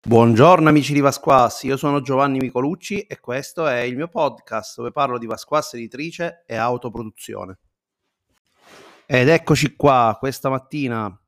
Buongiorno amici di Vasquas, io sono Giovanni Micolucci e questo è il mio podcast dove parlo di Vasquas editrice e autoproduzione. Ed eccoci qua, questa mattina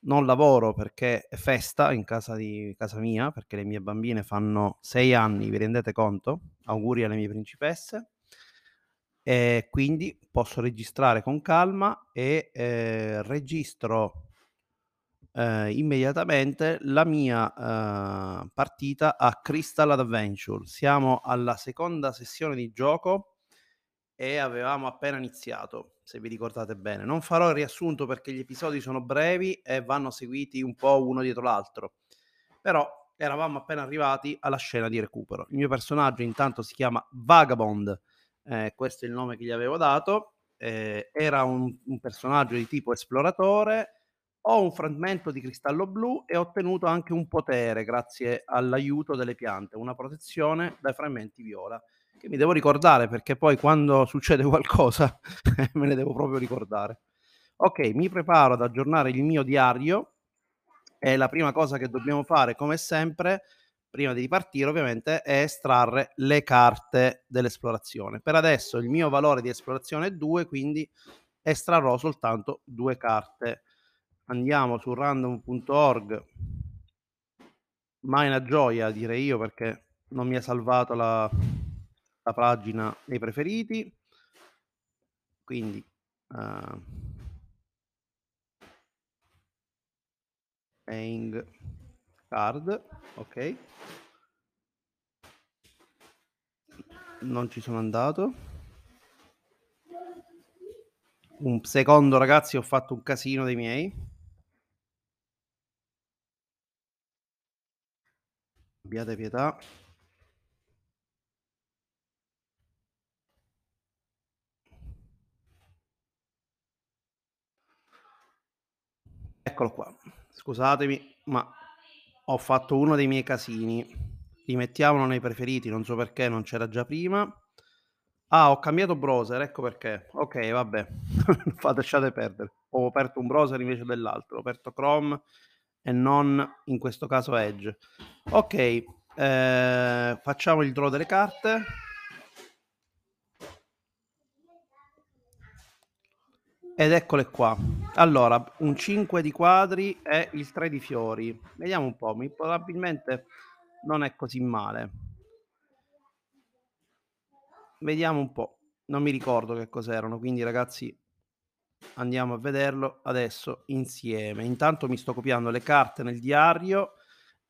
non lavoro perché è festa in casa, di, casa mia, perché le mie bambine fanno sei anni, vi rendete conto? Auguri alle mie principesse. E quindi posso registrare con calma e eh, registro eh, immediatamente la mia eh, partita a Crystal Adventure. Siamo alla seconda sessione di gioco e avevamo appena iniziato, se vi ricordate bene. Non farò il riassunto perché gli episodi sono brevi e vanno seguiti un po' uno dietro l'altro. Però eravamo appena arrivati alla scena di recupero. Il mio personaggio intanto si chiama Vagabond, eh, questo è il nome che gli avevo dato. Eh, era un, un personaggio di tipo esploratore ho un frammento di cristallo blu e ho ottenuto anche un potere grazie all'aiuto delle piante, una protezione dai frammenti viola, che mi devo ricordare perché poi quando succede qualcosa me ne devo proprio ricordare. Ok, mi preparo ad aggiornare il mio diario e la prima cosa che dobbiamo fare, come sempre, prima di partire ovviamente, è estrarre le carte dell'esplorazione. Per adesso il mio valore di esplorazione è 2, quindi estrarrò soltanto due carte andiamo su random.org mai una gioia direi io perché non mi ha salvato la, la pagina dei preferiti. Quindi uh, paying card ok. Non ci sono andato. Un secondo ragazzi ho fatto un casino dei miei abbiate pietà. Eccolo qua. Scusatemi, ma ho fatto uno dei miei casini. Rimettiamolo nei preferiti, non so perché, non c'era già prima. Ah, ho cambiato browser, ecco perché. Ok, vabbè. lasciate perdere. Ho aperto un browser invece dell'altro. Ho aperto Chrome e non in questo caso Edge. Ok, eh, facciamo il draw delle carte. Ed eccole qua. Allora, un 5 di quadri e il 3 di fiori. Vediamo un po', probabilmente non è così male. Vediamo un po'. Non mi ricordo che cos'erano, quindi ragazzi andiamo a vederlo adesso insieme. Intanto mi sto copiando le carte nel diario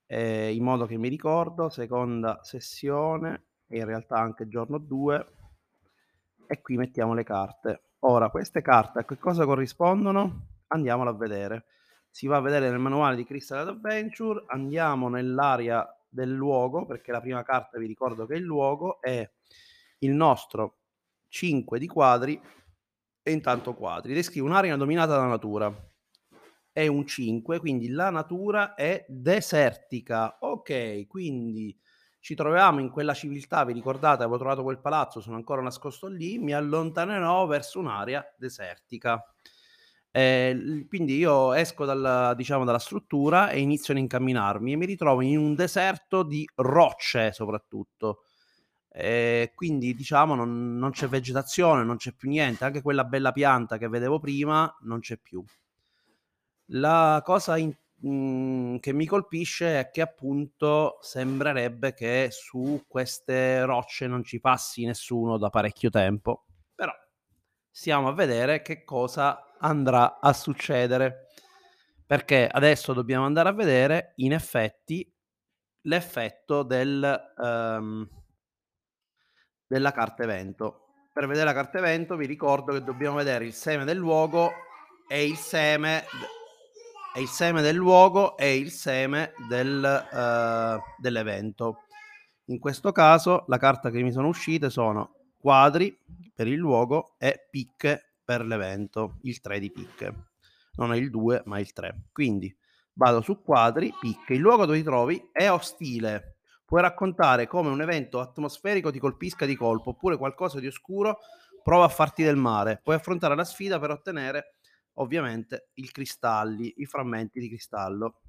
eh, in modo che mi ricordo, seconda sessione e in realtà anche giorno 2 e qui mettiamo le carte. Ora, queste carte a che cosa corrispondono? Andiamolo a vedere. Si va a vedere nel manuale di Crystal Adventure, andiamo nell'area del luogo, perché la prima carta vi ricordo che è il luogo, è il nostro 5 di quadri e intanto quadri. Descrive un'area dominata dalla natura. È un 5, quindi la natura è desertica. Ok, quindi ci troviamo in quella civiltà, vi ricordate, avevo trovato quel palazzo, sono ancora nascosto lì, mi allontanerò verso un'area desertica. Eh, quindi io esco dalla, diciamo, dalla struttura e inizio ad incamminarmi e mi ritrovo in un deserto di rocce soprattutto. E quindi diciamo non, non c'è vegetazione, non c'è più niente, anche quella bella pianta che vedevo prima non c'è più. La cosa in, mh, mhmm, che mi colpisce è che appunto sembrerebbe che su queste rocce non ci passi nessuno da parecchio tempo, però stiamo a vedere che cosa andrà a succedere perché adesso dobbiamo andare a vedere in effetti l'effetto del um, della carta evento. Per vedere la carta evento vi ricordo che dobbiamo vedere il seme del luogo e il seme e il seme del luogo e il seme del, uh, dell'evento. In questo caso la carta che mi sono uscite sono quadri per il luogo e picche per l'evento, il 3 di picche. Non è il 2 ma il 3. Quindi vado su quadri, picche, il luogo dove ti trovi è ostile, Puoi raccontare come un evento atmosferico ti colpisca di colpo oppure qualcosa di oscuro prova a farti del male. Puoi affrontare la sfida per ottenere ovviamente i cristalli, i frammenti di cristallo.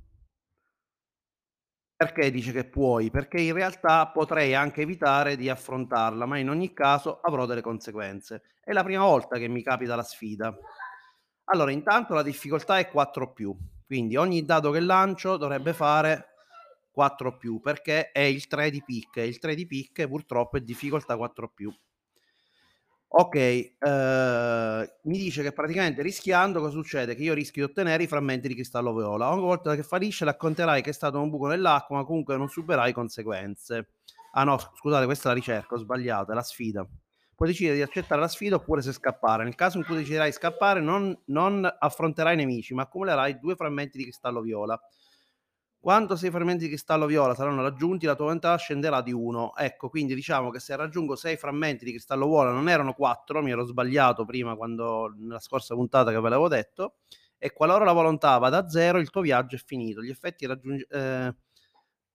Perché dice che puoi? Perché in realtà potrei anche evitare di affrontarla, ma in ogni caso avrò delle conseguenze. È la prima volta che mi capita la sfida. Allora, intanto la difficoltà è 4+, quindi ogni dado che lancio dovrebbe fare 4+, perché è il 3 di picche, il 3 di picche purtroppo è difficoltà 4+. Okay, ehm, mi dice che praticamente rischiando cosa succede? Che io rischio di ottenere i frammenti di cristallo viola. Ogni volta che fallisce racconterai che è stato un buco nell'acqua, ma comunque non subirai conseguenze. Ah no, scusate, questa è la ricerca, ho sbagliato, è la sfida. Puoi decidere di accettare la sfida oppure se scappare. Nel caso in cui deciderai di scappare non non affronterai nemici, ma accumulerai 2 frammenti di cristallo viola. Quando 6 frammenti di cristallo viola saranno raggiunti, la tua volontà scenderà di 1. Ecco, quindi diciamo che se raggiungo 6 frammenti di cristallo viola, non erano 4, mi ero sbagliato prima quando nella scorsa puntata che ve l'avevo detto, e qualora la volontà vada a 0, il tuo viaggio è finito. Gli effetti raggiunge ehm,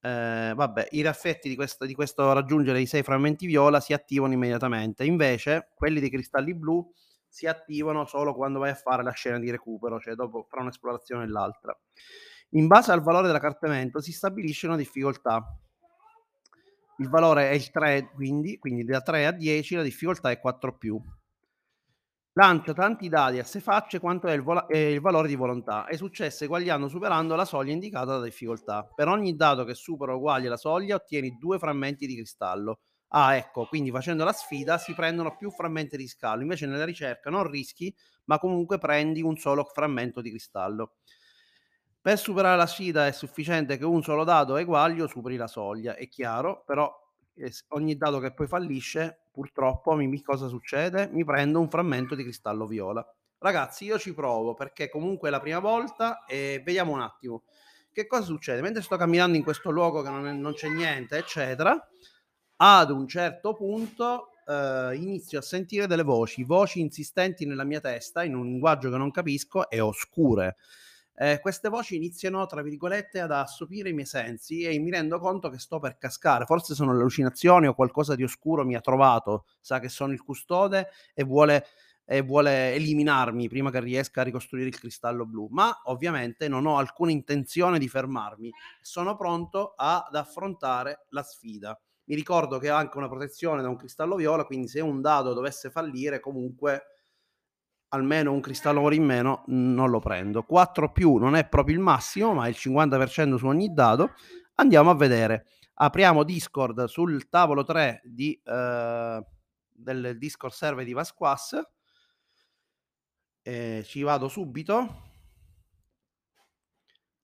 ehm, vabbè, i effetti di questo di questo raggiungere i 6 frammenti viola si attivano immediatamente. Invece, quelli dei cristalli blu si attivano solo quando vai a fare la scena di recupero, cioè dopo fra un'esplorazione e l'altra. In base al valore della carta evento si stabilisce una difficoltà. Il valore è il 3 quindi, quindi da 3 a 10 la difficoltà è 4+. Lancia tanti dadi a 6 facce quanto è il, vola- è il valore di volontà. È successo eguagliando superando la soglia indicata dalla difficoltà. Per ogni dado che supera o uguaglia la soglia ottieni due frammenti di cristallo. Ah, ecco, quindi facendo la sfida si prendono più frammenti di cristallo. Invece nella ricerca non rischi, ma comunque prendi un solo frammento di cristallo. Per superare la sfida è sufficiente che un solo dado eguaglio superi la soglia, è chiaro, però eh, ogni dado che poi fallisce, purtroppo mi, cosa succede? Mi prendo un frammento di cristallo viola. Ragazzi, io ci provo perché comunque è la prima volta e vediamo un attimo. Che cosa succede? Mentre sto camminando in questo luogo che non, è, non c'è niente, eccetera, ad un certo punto eh, inizio a sentire delle voci, voci insistenti nella mia testa in un linguaggio che non capisco e oscure eh, queste voci iniziano, tra virgolette, ad assopire i miei sensi e mi rendo conto che sto per cascare. Forse sono le allucinazioni o qualcosa di oscuro mi ha trovato, sa che sono il custode e vuole, e vuole eliminarmi prima che riesca a ricostruire il cristallo blu. Ma ovviamente non ho alcuna intenzione di fermarmi. Sono pronto ad affrontare la sfida. Mi ricordo che ho anche una protezione da un cristallo viola, quindi se un dado dovesse fallire, comunque almeno un cristallo oro in meno non lo prendo. 4 più non è proprio il massimo, ma è il 50% su ogni dado. Andiamo a vedere. Apriamo Discord sul tavolo 3 di, eh, del Discord server di Vasquas. Eh, ci vado subito,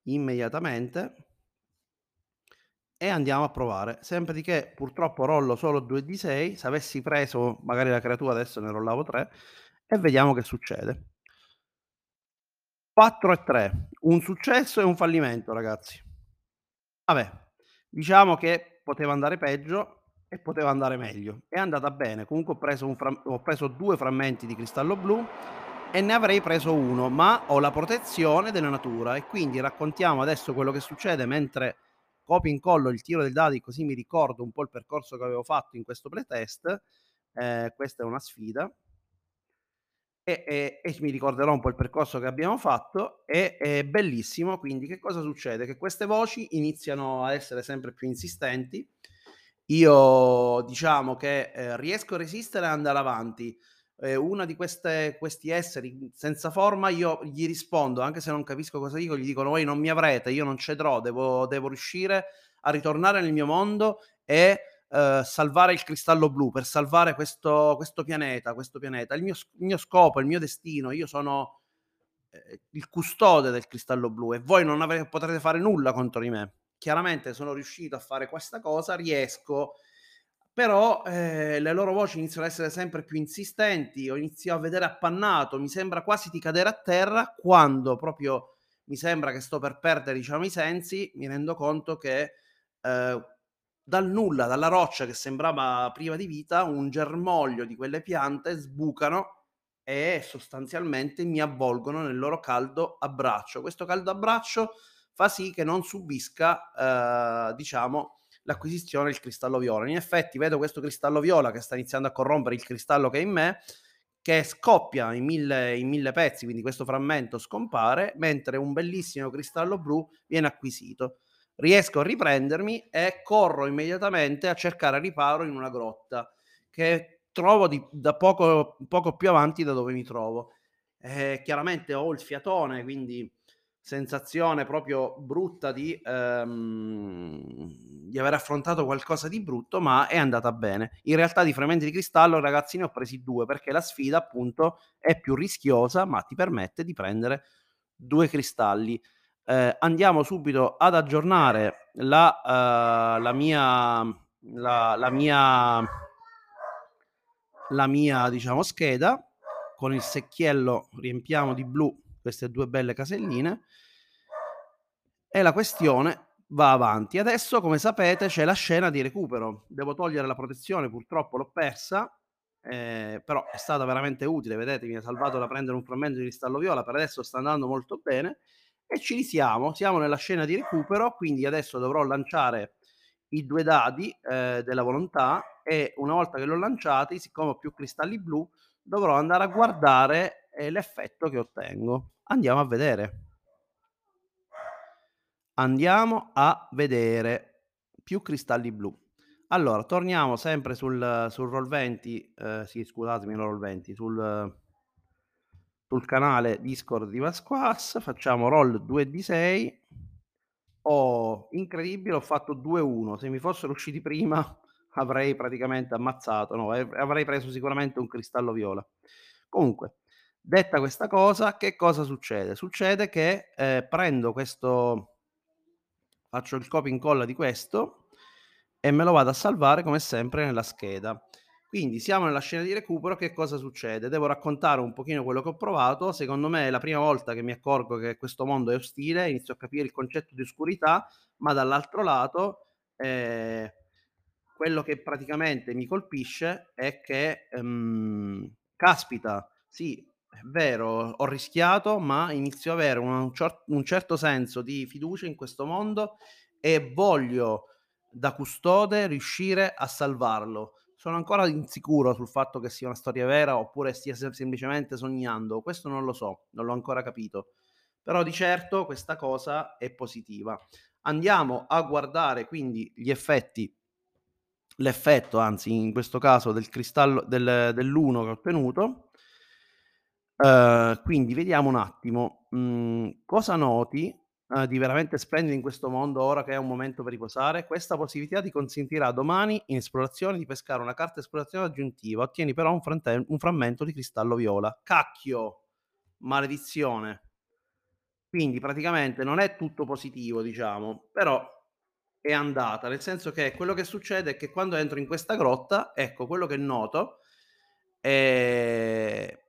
immediatamente, e andiamo a provare. Sempre di che purtroppo rollo solo 2 di 6. Se avessi preso magari la creatura adesso ne rollavo 3 e vediamo che succede. 4 e 3, un successo e un fallimento, ragazzi. Vabbè, diciamo che poteva andare peggio e poteva andare meglio. È andata bene, comunque ho preso, fra- ho preso due frammenti di cristallo blu e ne avrei preso uno, ma ho la protezione della natura e quindi raccontiamo adesso quello che succede mentre copio incollo il tiro del dadi così mi ricordo un po' il percorso che avevo fatto in questo playtest. Eh, questa è una sfida e, e, e, mi ricorderò un po' il percorso che abbiamo fatto e è bellissimo quindi che cosa succede? Che queste voci iniziano a essere sempre più insistenti. Io diciamo che eh, riesco a resistere e andare avanti. Eh, una di queste, questi esseri senza forma io gli rispondo anche se non capisco cosa dico gli dicono voi non mi avrete io non cedrò devo, devo riuscire a ritornare nel mio mondo e eh, salvare il cristallo blu, per salvare questo, questo pianeta, questo pianeta. Il mio, il mio, scopo, il mio destino, io sono eh, il custode del cristallo blu e voi non avrete, potrete fare nulla contro di me. Chiaramente sono riuscito a fare questa cosa, riesco, però eh, le loro voci iniziano ad essere sempre più insistenti, ho iniziato a vedere appannato, mi sembra quasi di cadere a terra quando proprio mi sembra che sto per perdere diciamo i sensi, mi rendo conto che eh, dal nulla, dalla roccia che sembrava priva di vita, un germoglio di quelle piante sbucano e sostanzialmente mi avvolgono nel loro caldo abbraccio. Questo caldo abbraccio fa sì che non subisca, eh, diciamo, l'acquisizione del cristallo viola. In effetti vedo questo cristallo viola che sta iniziando a corrompere il cristallo che è in me, che scoppia in mille, in mille pezzi, quindi questo frammento scompare, mentre un bellissimo cristallo blu viene acquisito. Riesco a riprendermi e corro immediatamente a cercare riparo in una grotta che trovo di, da poco, poco più avanti da dove mi trovo. Eh, chiaramente ho il fiatone, quindi sensazione proprio brutta di, ehm, di aver affrontato qualcosa di brutto, ma è andata bene. In realtà di frammenti di cristallo, ragazzi, ne ho presi due perché la sfida appunto è più rischiosa, ma ti permette di prendere due cristalli. Eh, andiamo subito ad aggiornare la, uh, la mia la, la mia la mia diciamo scheda con il secchiello riempiamo di blu queste due belle caselline e la questione va avanti. Adesso, come sapete, c'è la scena di recupero. Devo togliere la protezione, purtroppo l'ho persa, eh, però è stata veramente utile, vedete, mi ha salvato da prendere un frammento di cristallo viola, per adesso sta andando molto bene e ci risiamo, siamo nella scena di recupero, quindi adesso dovrò lanciare i due dadi eh, della volontà e una volta che l'ho lanciati, siccome ho più cristalli blu, dovrò andare a guardare eh, l'effetto che ottengo. Andiamo a vedere. Andiamo a vedere più cristalli blu. Allora, torniamo sempre sul, sul Roll20, eh, sì, scusatemi, non Roll20, sul, sul canale Discord di Vasquas, facciamo roll 2d6. Oh, incredibile, ho fatto 2-1. Se mi fossero usciti prima avrei praticamente ammazzato, no, avrei preso sicuramente un cristallo viola. Comunque, detta questa cosa, che cosa succede? Succede che eh, prendo questo faccio il copia e incolla di questo e me lo vado a salvare come sempre nella scheda. Quindi siamo nella scena di recupero, che cosa succede? Devo raccontare un pochino quello che ho provato, secondo me è la prima volta che mi accorgo che questo mondo è ostile, inizio a capire il concetto di oscurità, ma dall'altro lato eh, quello che praticamente mi colpisce è che, ehm, caspita, sì, è vero, ho rischiato, ma inizio ad avere un, un certo senso di fiducia in questo mondo e voglio da custode riuscire a salvarlo. Sono ancora insicuro sul fatto che sia una storia vera oppure stia semplicemente sognando. Questo non lo so, non l'ho ancora capito. Però di certo questa cosa è positiva. Andiamo a guardare quindi gli effetti, l'effetto anzi in questo caso del cristallo del, dell'uno che ho ottenuto Uhm, quindi vediamo un attimo, mhmm, cosa noti, uhm, di veramente splendido in questo mondo ora che è un momento per riposare? Questa possibilità ti consentirà domani in esplorazione di pescare una carta esplorazione aggiuntiva, ottieni però un frante un frammento di cristallo viola. Cacchio! Maledizione. Quindi praticamente non è tutto positivo diciamo, però è andata, nel senso che quello che succede è che quando entro in questa grotta, ecco quello che noto, ehm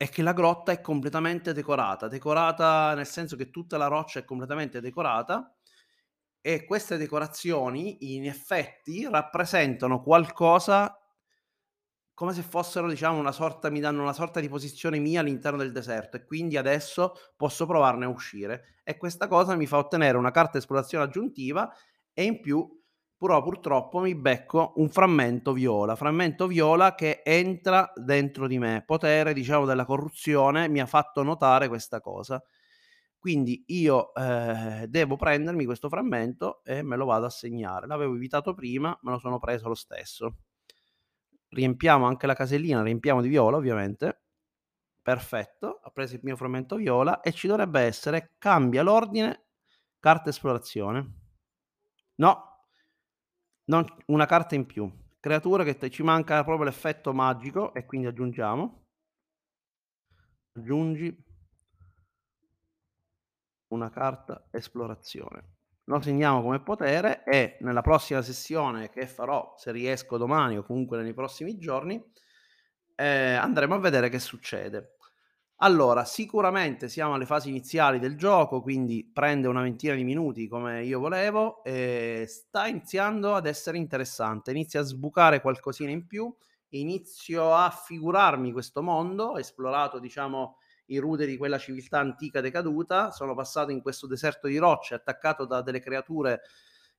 è che la grotta è completamente decorata, decorata nel senso che tutta la roccia è completamente decorata e queste decorazioni in effetti rappresentano qualcosa come se fossero diciamo una sorta mi danno una sorta di posizione mia all'interno del deserto e quindi adesso posso provarne a uscire. E questa cosa mi fa ottenere una carta esplorazione aggiuntiva e in più però purtroppo mi becco un frammento viola, frammento viola che entra dentro di me. Potere, diciamo, della corruzione mi ha fatto notare questa cosa. Quindi io eh, devo prendermi questo frammento e me lo vado a segnare. L'avevo evitato prima, me lo sono preso lo stesso. Riempiamo anche la casellina, riempiamo di viola ovviamente. Perfetto, ho preso il mio frammento viola e ci dovrebbe essere cambia l'ordine, carta esplorazione. No, non, una carta in più. Creatura che te, ci manca proprio l'effetto magico e quindi aggiungiamo. Aggiungi una carta esplorazione. Lo segniamo come potere e nella prossima sessione che farò, se riesco domani o comunque nei prossimi giorni, eh, andremo a vedere che succede. Allora, sicuramente siamo alle fasi iniziali del gioco, quindi prende una ventina di minuti come io volevo e sta iniziando ad essere interessante. Inizia a sbucare qualcosina in più, inizio a figurarmi questo mondo, esplorato, diciamo, i ruderi di quella civiltà antica decaduta, sono passato in questo deserto di rocce attaccato da delle creature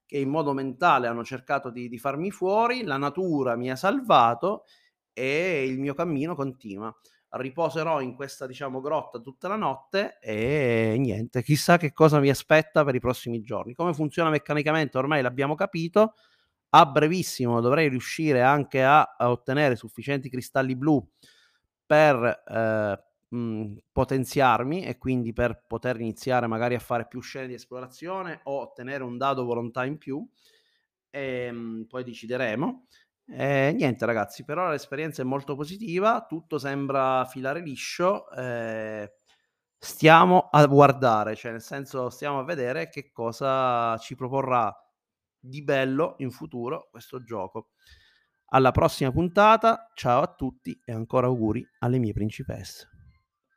che in modo mentale hanno cercato di, di farmi fuori, la natura mi ha salvato e il mio cammino continua. Riposerò in questa, diciamo, grotta tutta la notte e niente, chissà che cosa mi aspetta per i prossimi giorni. Come funziona meccanicamente ormai l'abbiamo capito. A brevissimo dovrei riuscire anche a, ottenere sufficienti cristalli blu per eh, mh, potenziarmi e quindi per poter iniziare magari a fare più scene di esplorazione o ottenere un dado volontà in più. E, mh, poi decideremo. E niente ragazzi, per ora l'esperienza è molto positiva, tutto sembra filare liscio, eh, stiamo a guardare, cioè nel senso stiamo a vedere che cosa ci proporrà di bello in futuro questo gioco. Alla prossima puntata, ciao a tutti e ancora auguri alle mie principesse.